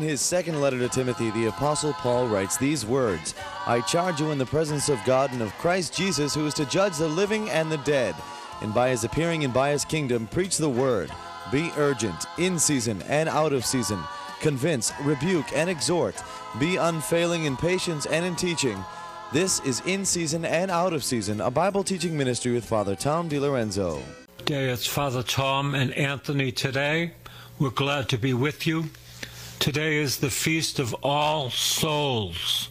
In his second letter to Timothy, the Apostle Paul writes these words I charge you in the presence of God and of Christ Jesus, who is to judge the living and the dead, and by his appearing and by his kingdom, preach the word. Be urgent, in season and out of season. Convince, rebuke, and exhort. Be unfailing in patience and in teaching. This is In Season and Out of Season, a Bible teaching ministry with Father Tom DiLorenzo. Day, it's Father Tom and Anthony today. We're glad to be with you. Today is the Feast of All Souls.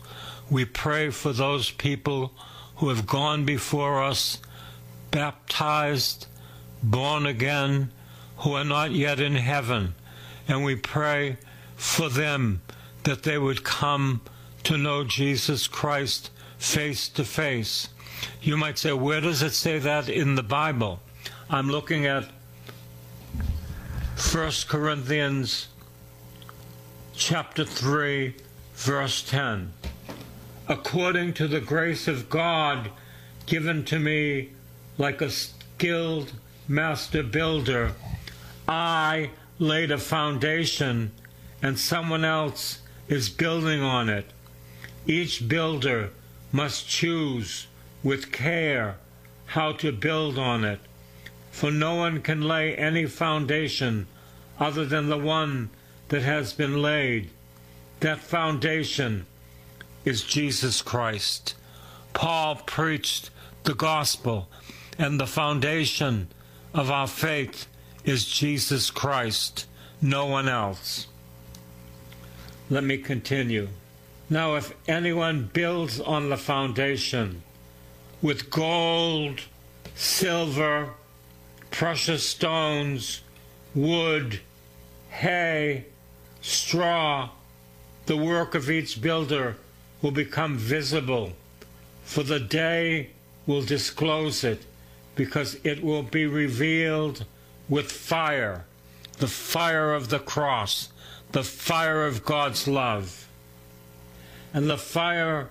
We pray for those people who have gone before us, baptized, born again, who are not yet in heaven. And we pray for them that they would come to know Jesus Christ face to face. You might say, where does it say that in the Bible? I'm looking at 1 Corinthians chapter 3, verse 10. According to the grace of God given to me like a skilled master builder, I laid a foundation and someone else is building on it. Each builder must choose with care how to build on it, for no one can lay any foundation other than the one that has been laid. That foundation is Jesus Christ. Paul preached the gospel, and the foundation of our faith is Jesus Christ, no one else. Let me continue. Now, if anyone builds on the foundation with gold, silver, precious stones, wood, hay, straw, the work of each builder will become visible, for the day will disclose it, because it will be revealed with fire, the fire of the cross, the fire of God's love. And the fire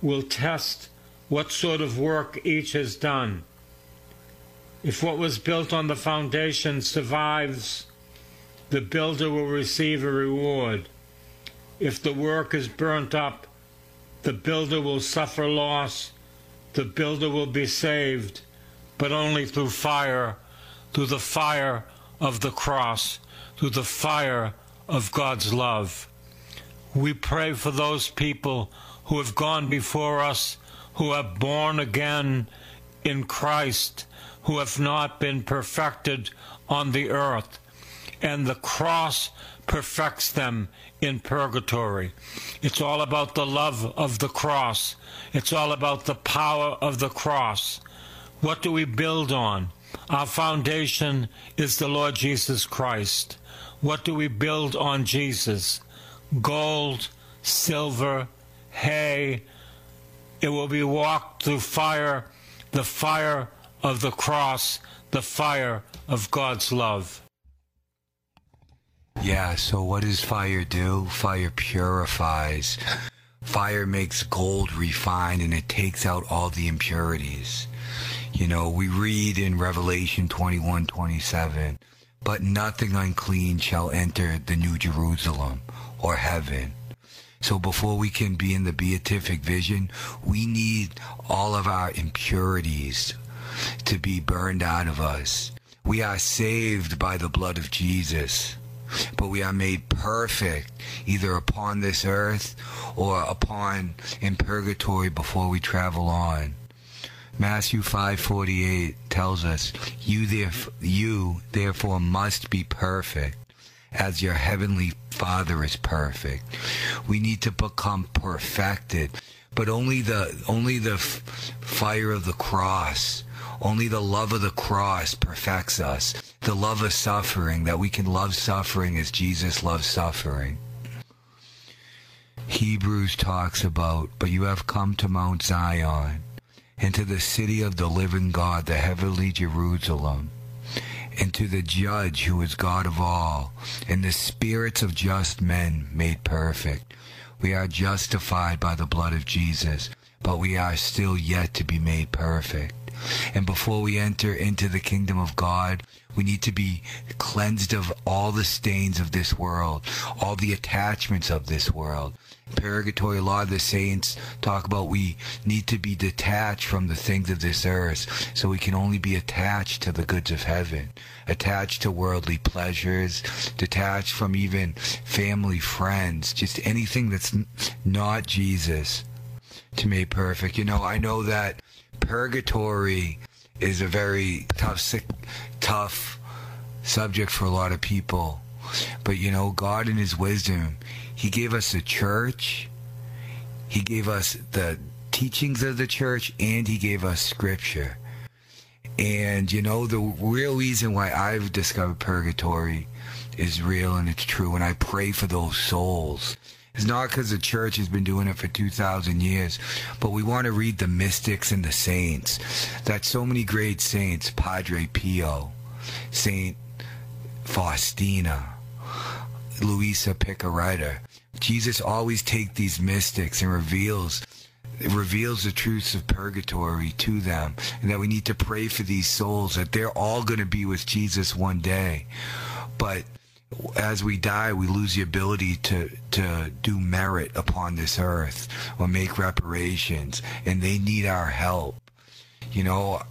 will test what sort of work each has done. If what was built on the foundation survives, the builder will receive a reward. If the work is burnt up, the builder will suffer loss. The builder will be saved, but only through fire, through the fire of the cross, through the fire of God's love. We pray for those people who have gone before us, who are born again in Christ, who have not been perfected on the earth and the cross perfects them in purgatory. It's all about the love of the cross. It's all about the power of the cross. What do we build on? Our foundation is the Lord Jesus Christ. What do we build on Jesus? Gold, silver, hay. It will be walked through fire, the fire of the cross, the fire of God's love. Yeah, so what does fire do? Fire purifies. Fire makes gold refined and it takes out all the impurities. You know, we read in Revelation 21 27, but nothing unclean shall enter the New Jerusalem or heaven. So before we can be in the beatific vision, we need all of our impurities to be burned out of us. We are saved by the blood of Jesus but we are made perfect either upon this earth or upon in purgatory before we travel on. Matthew 5:48 tells us, "You therefore, you therefore must be perfect as your heavenly Father is perfect." We need to become perfected, but only the only the f- fire of the cross only the love of the cross perfects us. The love of suffering, that we can love suffering as Jesus loves suffering. Hebrews talks about, but you have come to Mount Zion, and to the city of the living God, the heavenly Jerusalem, and to the judge who is God of all, and the spirits of just men made perfect. We are justified by the blood of Jesus, but we are still yet to be made perfect. And before we enter into the kingdom of God, we need to be cleansed of all the stains of this world, all the attachments of this world. Purgatory, a lot of the saints talk about we need to be detached from the things of this earth so we can only be attached to the goods of heaven, attached to worldly pleasures, detached from even family, friends, just anything that's not Jesus to make perfect. You know, I know that purgatory is a very tough, tough subject for a lot of people. But you know, God in His wisdom, He gave us the church, He gave us the teachings of the church, and He gave us scripture. And you know, the real reason why I've discovered purgatory is real and it's true, and I pray for those souls it's not because the church has been doing it for 2,000 years, but we want to read the mystics and the saints. That so many great saints, Padre Pio, Saint Faustina, Luisa Piccarreta. Jesus always takes these mystics and reveals it reveals the truths of purgatory to them and that we need to pray for these souls that they're all going to be with Jesus one day. But as we die, we lose the ability to, to do merit upon this earth or make reparations, and they need our help. You know,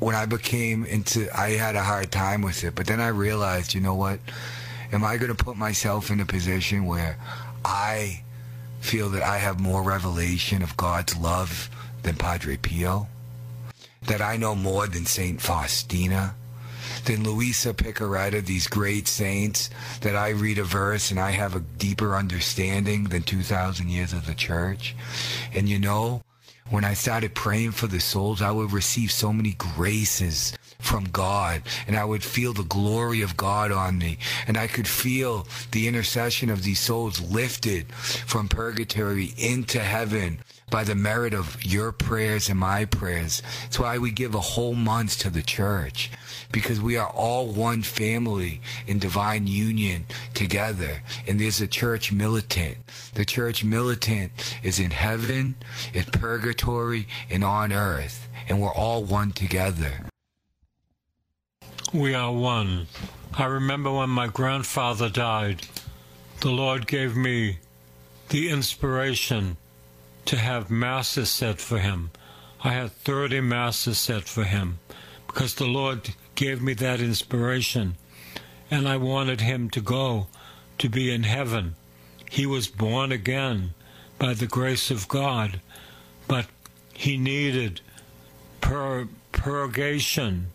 when I became into, I had a hard time with it, but then I realized, you know what? Am I going to put myself in a position where I feel that I have more revelation of God's love than Padre Pio? That I know more than Saint Faustina? Than Luisa Piccarreta, these great saints, that I read a verse and I have a deeper understanding than 2,000 years of the church. And you know, when I started praying for the souls, I would receive so many graces from God and I would feel the glory of God on me and I could feel the intercession of these souls lifted from purgatory into heaven by the merit of your prayers and my prayers. That's why we give a whole month to the church because we are all one family in divine union together. And there's a church militant. The church militant is in heaven, in purgatory, and on earth. And we're all one together. We are one. I remember when my grandfather died, the Lord gave me the inspiration to have masses said for him. I had 30 masses said for him because the Lord gave me that inspiration, and I wanted him to go to be in heaven. He was born again by the grace of God, but he needed pur- purgation.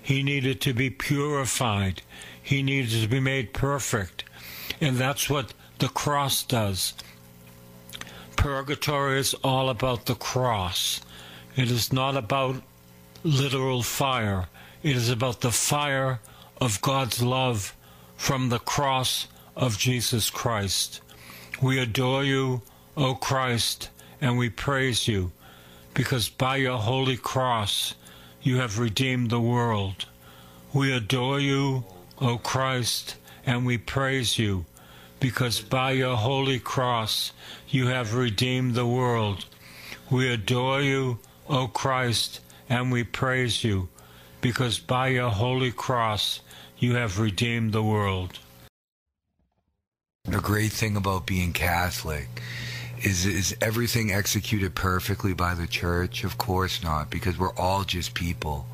He needed to be purified. He needed to be made perfect. And that's what the cross does. Purgatory is all about the cross. It is not about literal fire. It is about the fire of God's love from the cross of Jesus Christ. We adore you, O Christ, and we praise you, because by your holy cross you have redeemed the world. We adore you, O Christ, and we praise you, because by your holy cross you have redeemed the world. We adore you, O Christ, and we praise you because by your holy cross you have redeemed the world. The great thing about being Catholic is is everything executed perfectly by the church? Of course not, because we're all just people.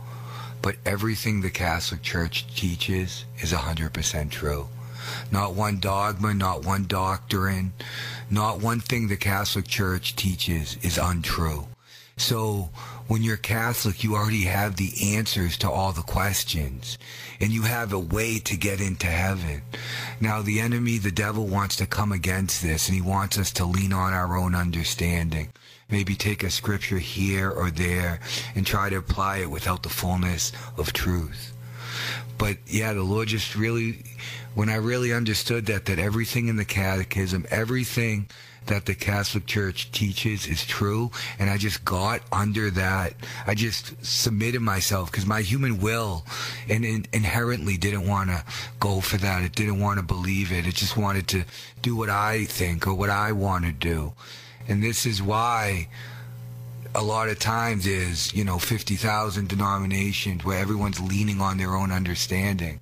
But everything the Catholic Church teaches is 100% true. Not one dogma, not one doctrine, not one thing the Catholic Church teaches is untrue. So when you're Catholic, you already have the answers to all the questions and you have a way to get into heaven. Now, the enemy, the devil wants to come against this and he wants us to lean on our own understanding. Maybe take a scripture here or there and try to apply it without the fullness of truth. But yeah, the Lord just really, when I really understood that, that everything in the catechism, everything that the Catholic Church teaches is true. And I just got under that. I just submitted myself because my human will and in, inherently didn't want to go for that. It didn't want to believe it. It just wanted to do what I think or what I want to do. And this is why a lot of times is, you know, 50,000 denominations where everyone's leaning on their own understanding.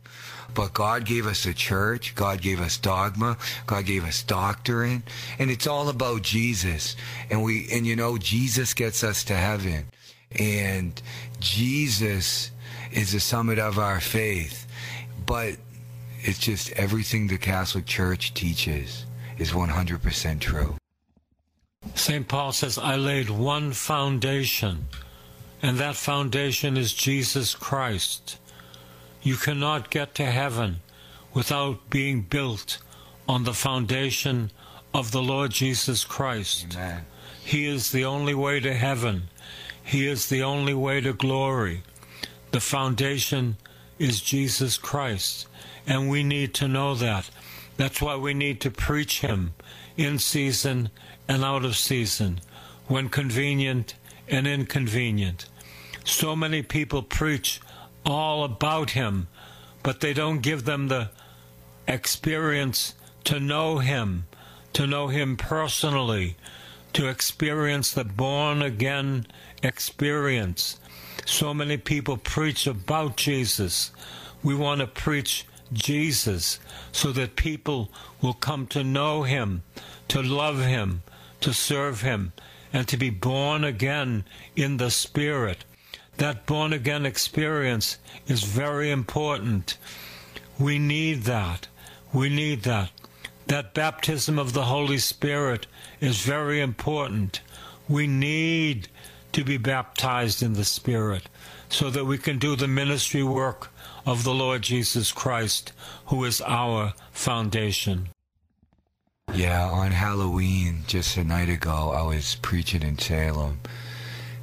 But God gave us a church, God gave us dogma, God gave us doctrine, and it's all about Jesus. And we and you know Jesus gets us to heaven. And Jesus is the summit of our faith. But it's just everything the Catholic Church teaches is 100% true. St. Paul says, I laid one foundation, and that foundation is Jesus Christ. You cannot get to heaven without being built on the foundation of the Lord Jesus Christ. Amen. He is the only way to heaven. He is the only way to glory. The foundation is Jesus Christ, and we need to know that. That's why we need to preach Him in season and out of season, when convenient and inconvenient. So many people preach all about Him, but they don't give them the experience to know Him, to know Him personally, to experience the born again experience. So many people preach about Jesus. We want to preach Jesus so that people will come to know Him, to love Him, to serve Him, and to be born again in the Spirit. That born again experience is very important. We need that. We need that. That baptism of the Holy Spirit is very important. We need to be baptized in the Spirit so that we can do the ministry work of the Lord Jesus Christ, who is our foundation. Yeah, on Halloween, just a night ago, I was preaching in Salem.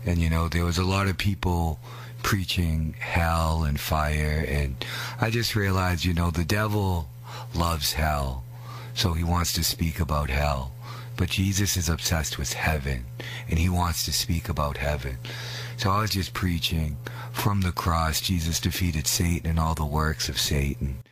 And, you know, there was a lot of people preaching hell and fire. And I just realized, you know, the devil loves hell. So he wants to speak about hell. But Jesus is obsessed with heaven. And he wants to speak about heaven. So I was just preaching from the cross, Jesus defeated Satan and all the works of Satan.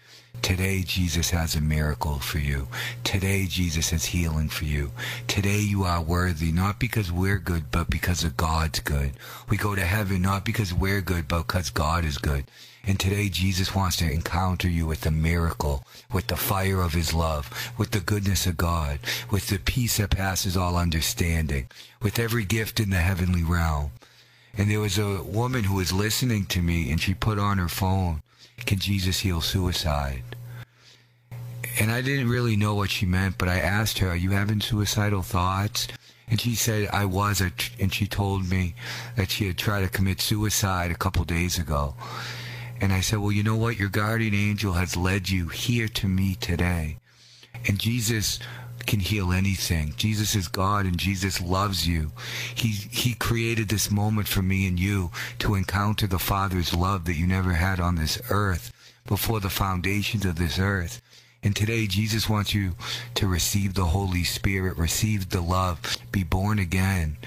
Today, Jesus has a miracle for you. Today, Jesus has healing for you. Today, you are worthy, not because we're good, but because of God's good. We go to heaven not because we're good, but because God is good. And today, Jesus wants to encounter you with the miracle, with the fire of his love, with the goodness of God, with the peace that passes all understanding, with every gift in the heavenly realm. And there was a woman who was listening to me, and she put on her phone, Can Jesus heal suicide? And I didn't really know what she meant, but I asked her, Are you having suicidal thoughts? And she said, I was. And she told me that she had tried to commit suicide a couple days ago. And I said, Well, you know what? Your guardian angel has led you here to me today. And Jesus can heal anything. Jesus is God and Jesus loves you. He he created this moment for me and you to encounter the Father's love that you never had on this earth before the foundations of this earth. And today, Jesus wants you to receive the Holy Spirit, receive the love, be born again.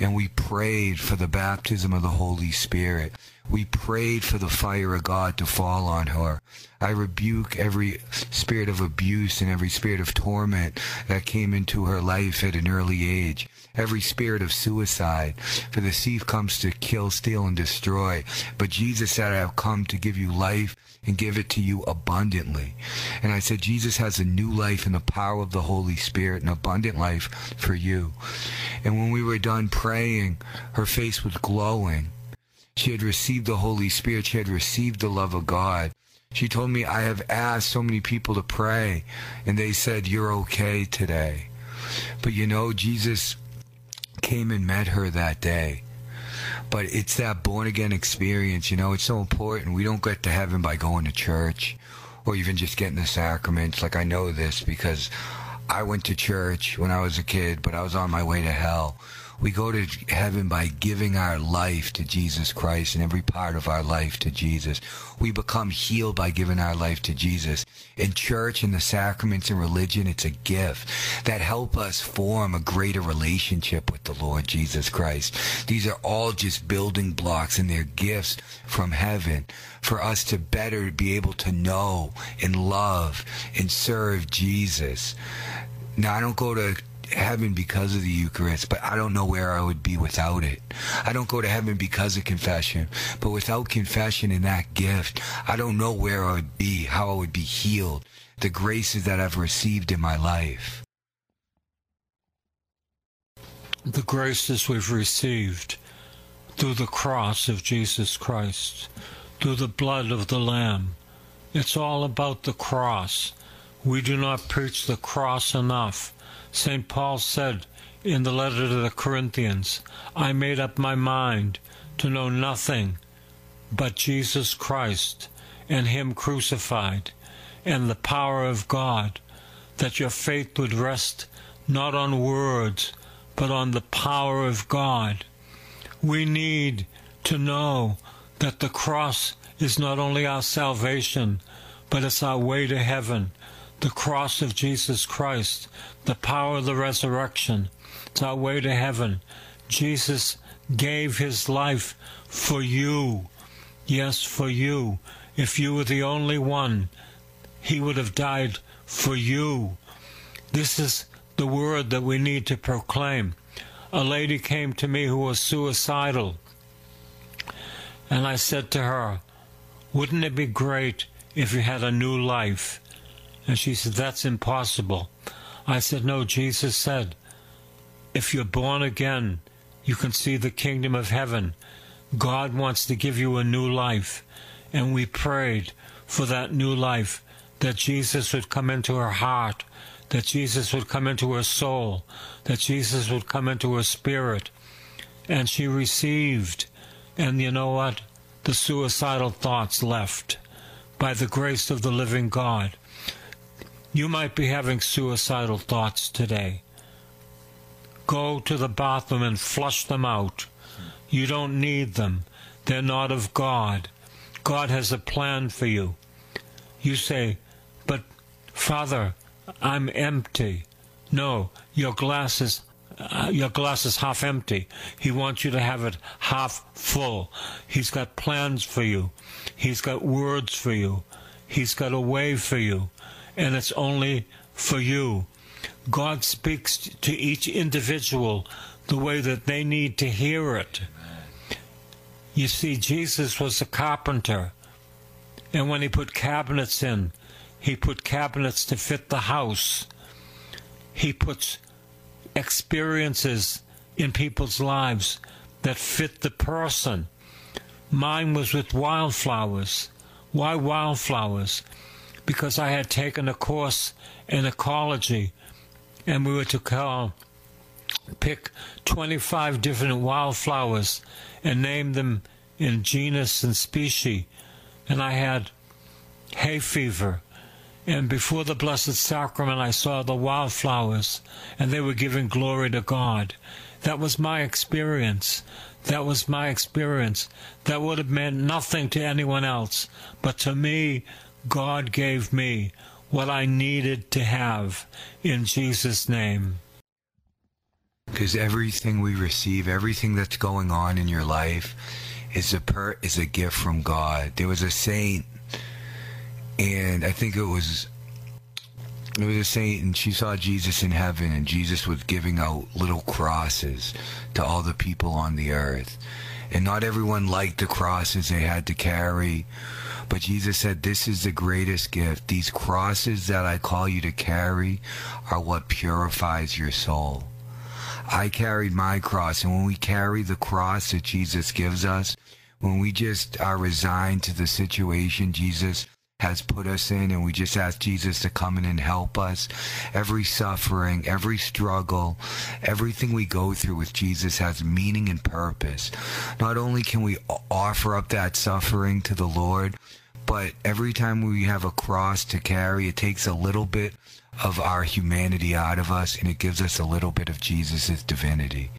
And we prayed for the baptism of the Holy Spirit. We prayed for the fire of God to fall on her. I rebuke every spirit of abuse and every spirit of torment that came into her life at an early age. Every spirit of suicide. For the thief comes to kill, steal, and destroy. But Jesus said, I have come to give you life and give it to you abundantly. And I said, Jesus has a new life and the power of the Holy Spirit, an abundant life for you. And when we were done praying, her face was glowing. She had received the Holy Spirit. She had received the love of God. She told me, I have asked so many people to pray, and they said, You're okay today. But you know, Jesus came and met her that day but it's that born again experience. You know, it's so important. We don't get to heaven by going to church or even just getting the sacraments. Like I know this because I went to church when I was a kid, but I was on my way to hell. We go to heaven by giving our life to Jesus Christ and every part of our life to Jesus. We become healed by giving our life to Jesus. In church and the sacraments and religion, it's a gift that help us form a greater relationship with the Lord Jesus Christ. These are all just building blocks and they're gifts from heaven for us to better be able to know and love and serve Jesus. Now, I don't go to heaven because of the Eucharist, but I don't know where I would be without it. I don't go to heaven because of confession, but without confession and that gift, I don't know where I would be, how I would be healed, the graces that I've received in my life. The graces we've received through the cross of Jesus Christ, through the blood of the Lamb. It's all about the cross. We do not preach the cross enough. St. Paul said in the letter to the Corinthians, I made up my mind to know nothing but Jesus Christ and Him crucified and the power of God, that your faith would rest not on words, but on the power of God. We need to know that the cross is not only our salvation, but it's our way to heaven. The cross of Jesus Christ, the power of the resurrection, it's our way to heaven. Jesus gave his life for you. Yes, for you. If you were the only one, he would have died for you. This is the word that we need to proclaim. A lady came to me who was suicidal. And I said to her, Wouldn't it be great if you had a new life? And she said, That's impossible. I said, No, Jesus said, If you're born again, you can see the kingdom of heaven. God wants to give you a new life. And we prayed for that new life, that Jesus would come into her heart, that Jesus would come into her soul, that Jesus would come into her spirit. And she received. And you know what? The suicidal thoughts left by the grace of the living God. You might be having suicidal thoughts today. Go to the bathroom and flush them out. You don't need them. They're not of God. God has a plan for you. You say, but Father, I'm empty. No, your glass is uh, your glass is half empty. He wants you to have it half full. He's got plans for you. He's got words for you. He's got a way for you. And it's only for you. God speaks to each individual the way that they need to hear it. You see, Jesus was a carpenter. And when he put cabinets in, he put cabinets to fit the house. He puts experiences in people's lives that fit the person. Mine was with wildflowers. Why wildflowers? Because I had taken a course in ecology and we were to call, pick 25 different wildflowers and name them in genus and species. And I had hay fever and before the Blessed Sacrament, I saw the wildflowers, and they were giving glory to God. That was my experience. That was my experience. That would have meant nothing to anyone else. But to me, God gave me what I needed to have in Jesus' name. Because everything we receive, everything that's going on in your life, is a per is a gift from God. There was a saint and I think it was it was a saint, and she saw Jesus in heaven, and Jesus was giving out little crosses to all the people on the earth. And not everyone liked the crosses they had to carry. But Jesus said, This is the greatest gift. These crosses that I call you to carry are what purifies your soul. I carried my cross, and when we carry the cross that Jesus gives us, when we just are resigned to the situation Jesus has put us in and we just ask Jesus to come in and help us. Every suffering, every struggle, everything we go through with Jesus has meaning and purpose. Not only can we offer up that suffering to the Lord, but every time we have a cross to carry, it takes a little bit of our humanity out of us and it gives us a little bit of Jesus' divinity.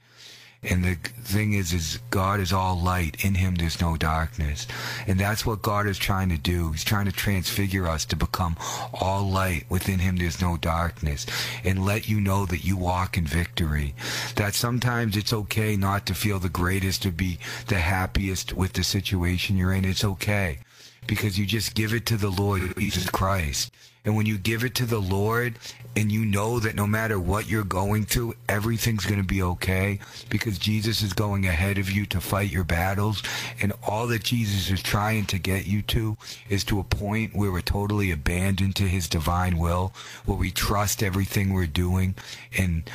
And the thing is, is God is all light. In him there's no darkness. And that's what God is trying to do. He's trying to transfigure us to become all light. Within him there's no darkness. And let you know that you walk in victory. That sometimes it's okay not to feel the greatest, to be the happiest with the situation you're in. It's okay because you just give it to the Lord Jesus Christ. And when you give it to the Lord and you know that no matter what you're going through, everything's going to be okay because Jesus is going ahead of you to fight your battles. And all that Jesus is trying to get you to is to a point where we're totally abandoned to his divine will, where we trust everything we're doing. And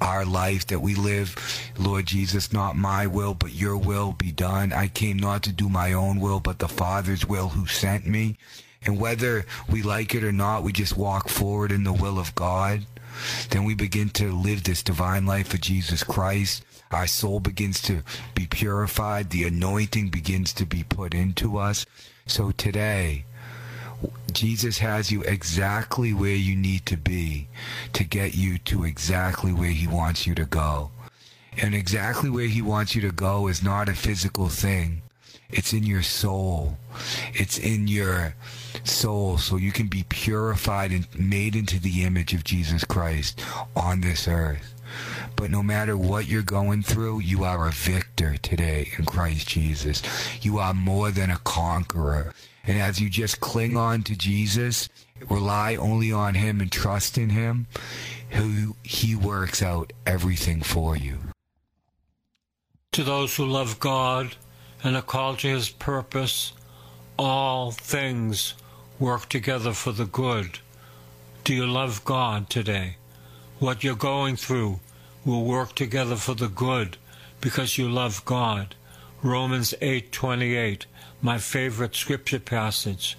our life that we live. Lord Jesus, not my will, but your will be done. I came not to do my own will, but the Father's will who sent me. And whether we like it or not, we just walk forward in the will of God. Then we begin to live this divine life of Jesus Christ. Our soul begins to be purified. The anointing begins to be put into us. So today, Jesus has you exactly where you need to be to get you to exactly where he wants you to go. And exactly where he wants you to go is not a physical thing. It's in your soul. It's in your soul so you can be purified and made into the image of Jesus Christ on this earth. But no matter what you're going through, you are a victor today in Christ Jesus. You are more than a conqueror. And as you just cling on to Jesus, rely only on Him and trust in Him, who He works out everything for you. To those who love God and called to His purpose, all things work together for the good. Do you love God today? What you're going through will work together for the good because you love God. Romans 8:28, my favorite scripture passage.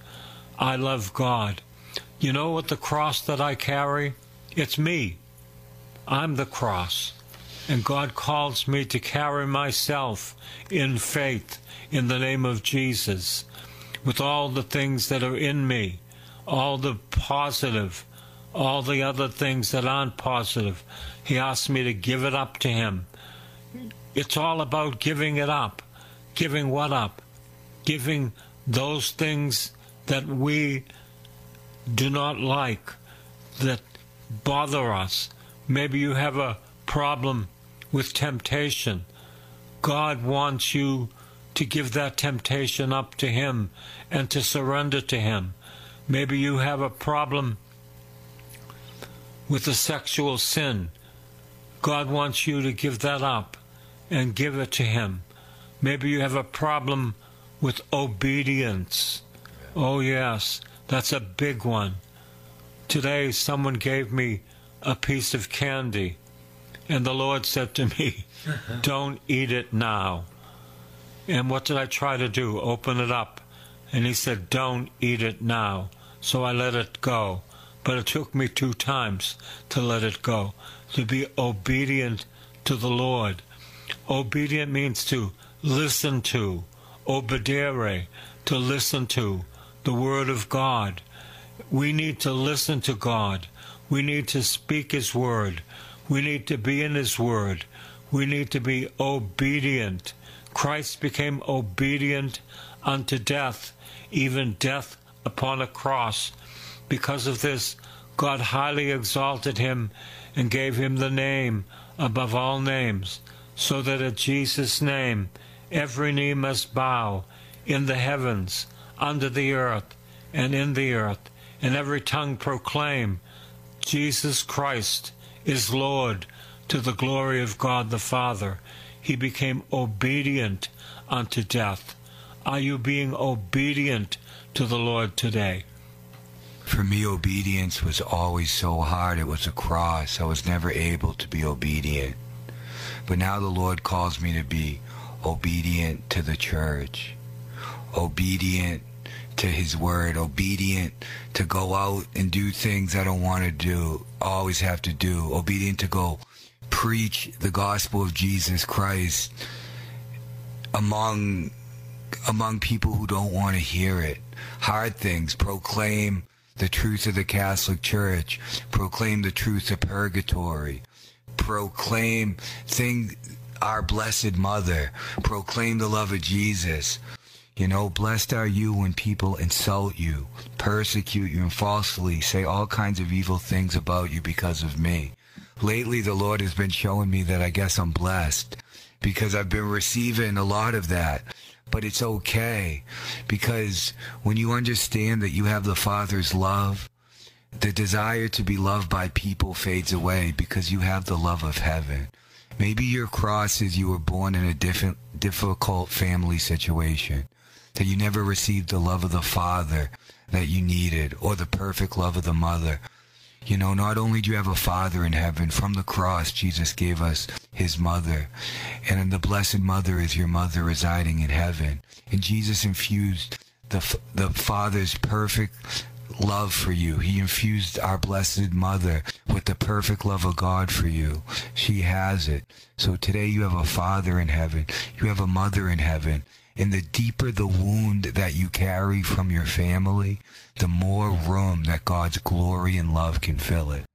I love God. You know what the cross that I carry? It's me. I'm the cross. And God calls me to carry myself in faith in the name of Jesus with all the things that are in me, all the positive, all the other things that aren't positive. He asks me to give it up to Him. It's all about giving it up. Giving what up? Giving those things that we do not like, that bother us. Maybe you have a problem with temptation. God wants you to give that temptation up to Him and to surrender to Him. Maybe you have a problem with a sexual sin. God wants you to give that up and give it to Him. Maybe you have a problem with obedience. Oh, yes, that's a big one. Today, someone gave me a piece of candy, and the Lord said to me, Don't eat it now. And what did I try to do? Open it up. And He said, Don't eat it now. So I let it go. But it took me two times to let it go, to be obedient to the Lord. Obedient means to listen to, obedere, to listen to the Word of God. We need to listen to God. We need to speak His Word. We need to be in His Word. We need to be obedient. Christ became obedient unto death, even death upon a cross. Because of this, God highly exalted him and gave him the name above all names, so that at Jesus' name every knee must bow in the heavens, under the earth, and in the earth, and every tongue proclaim Jesus Christ is Lord to the glory of God the Father. He became obedient unto death. Are you being obedient to the Lord today? For me, obedience was always so hard. It was a cross. I was never able to be obedient. But now the Lord calls me to be obedient to the church, obedient to His word, obedient to go out and do things I don't want to do, always have to do, obedient to go preach the gospel of Jesus Christ among among people who don't want to hear it. Hard things, proclaim the truth of the Catholic Church, proclaim the truth of purgatory, proclaim thing our blessed mother, proclaim the love of Jesus. You know, blessed are you when people insult you, persecute you, and falsely say all kinds of evil things about you because of me. Lately, the Lord has been showing me that I guess I'm blessed because I've been receiving a lot of that. but it's okay because when you understand that you have the Father's love, the desire to be loved by people fades away because you have the love of heaven. Maybe your cross is you were born in a different, difficult family situation, that you never received the love of the Father that you needed or the perfect love of the mother. You know, not only do you have a Father in heaven, from the cross, Jesus gave us his mother. And the Blessed Mother is your mother residing in heaven. And Jesus infused the, the Father's perfect love for you. He infused our Blessed Mother with the perfect love of God for you. She has it. So today you have a Father in heaven. You have a Mother in heaven. And the deeper the wound that you carry from your family, the more room that God's glory and love can fill it.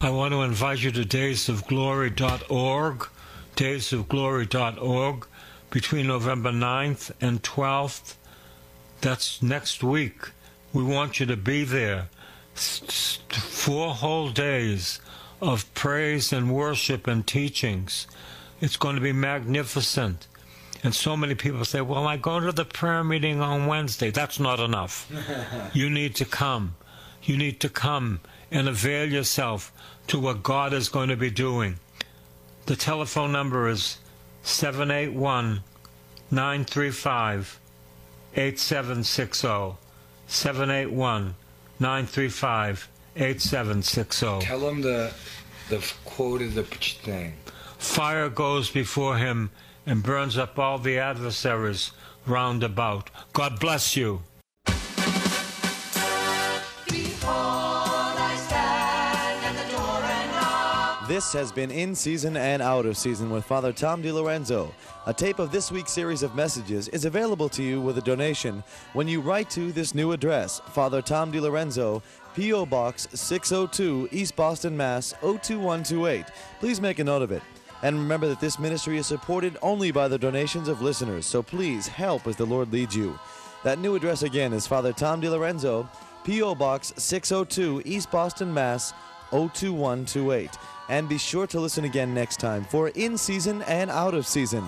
I want to invite you to daysofglory.org, daysofglory.org, between November 9th and 12th. That's next week. We want you to be there. Four whole days of praise and worship and teachings. It's going to be magnificent. And so many people say, Well, I go to the prayer meeting on Wednesday. That's not enough. you need to come. You need to come and avail yourself to what God is going to be doing. The telephone number is 781 935 8760. 781 935 8760. Tell them the, the quote of the thing. Fire goes before him and burns up all the adversaries round about. God bless you. This has been In Season and Out of Season with Father Tom DiLorenzo. A tape of this week's series of messages is available to you with a donation when you write to this new address, Father Tom DiLorenzo, P.O. Box 602, East Boston, Mass. 02128. Please make a note of it. And remember that this ministry is supported only by the donations of listeners, so please help as the Lord leads you. That new address again is Father Tom DiLorenzo, P.O. Box 602, East Boston, Mass. 02128. And be sure to listen again next time for In Season and Out of Season.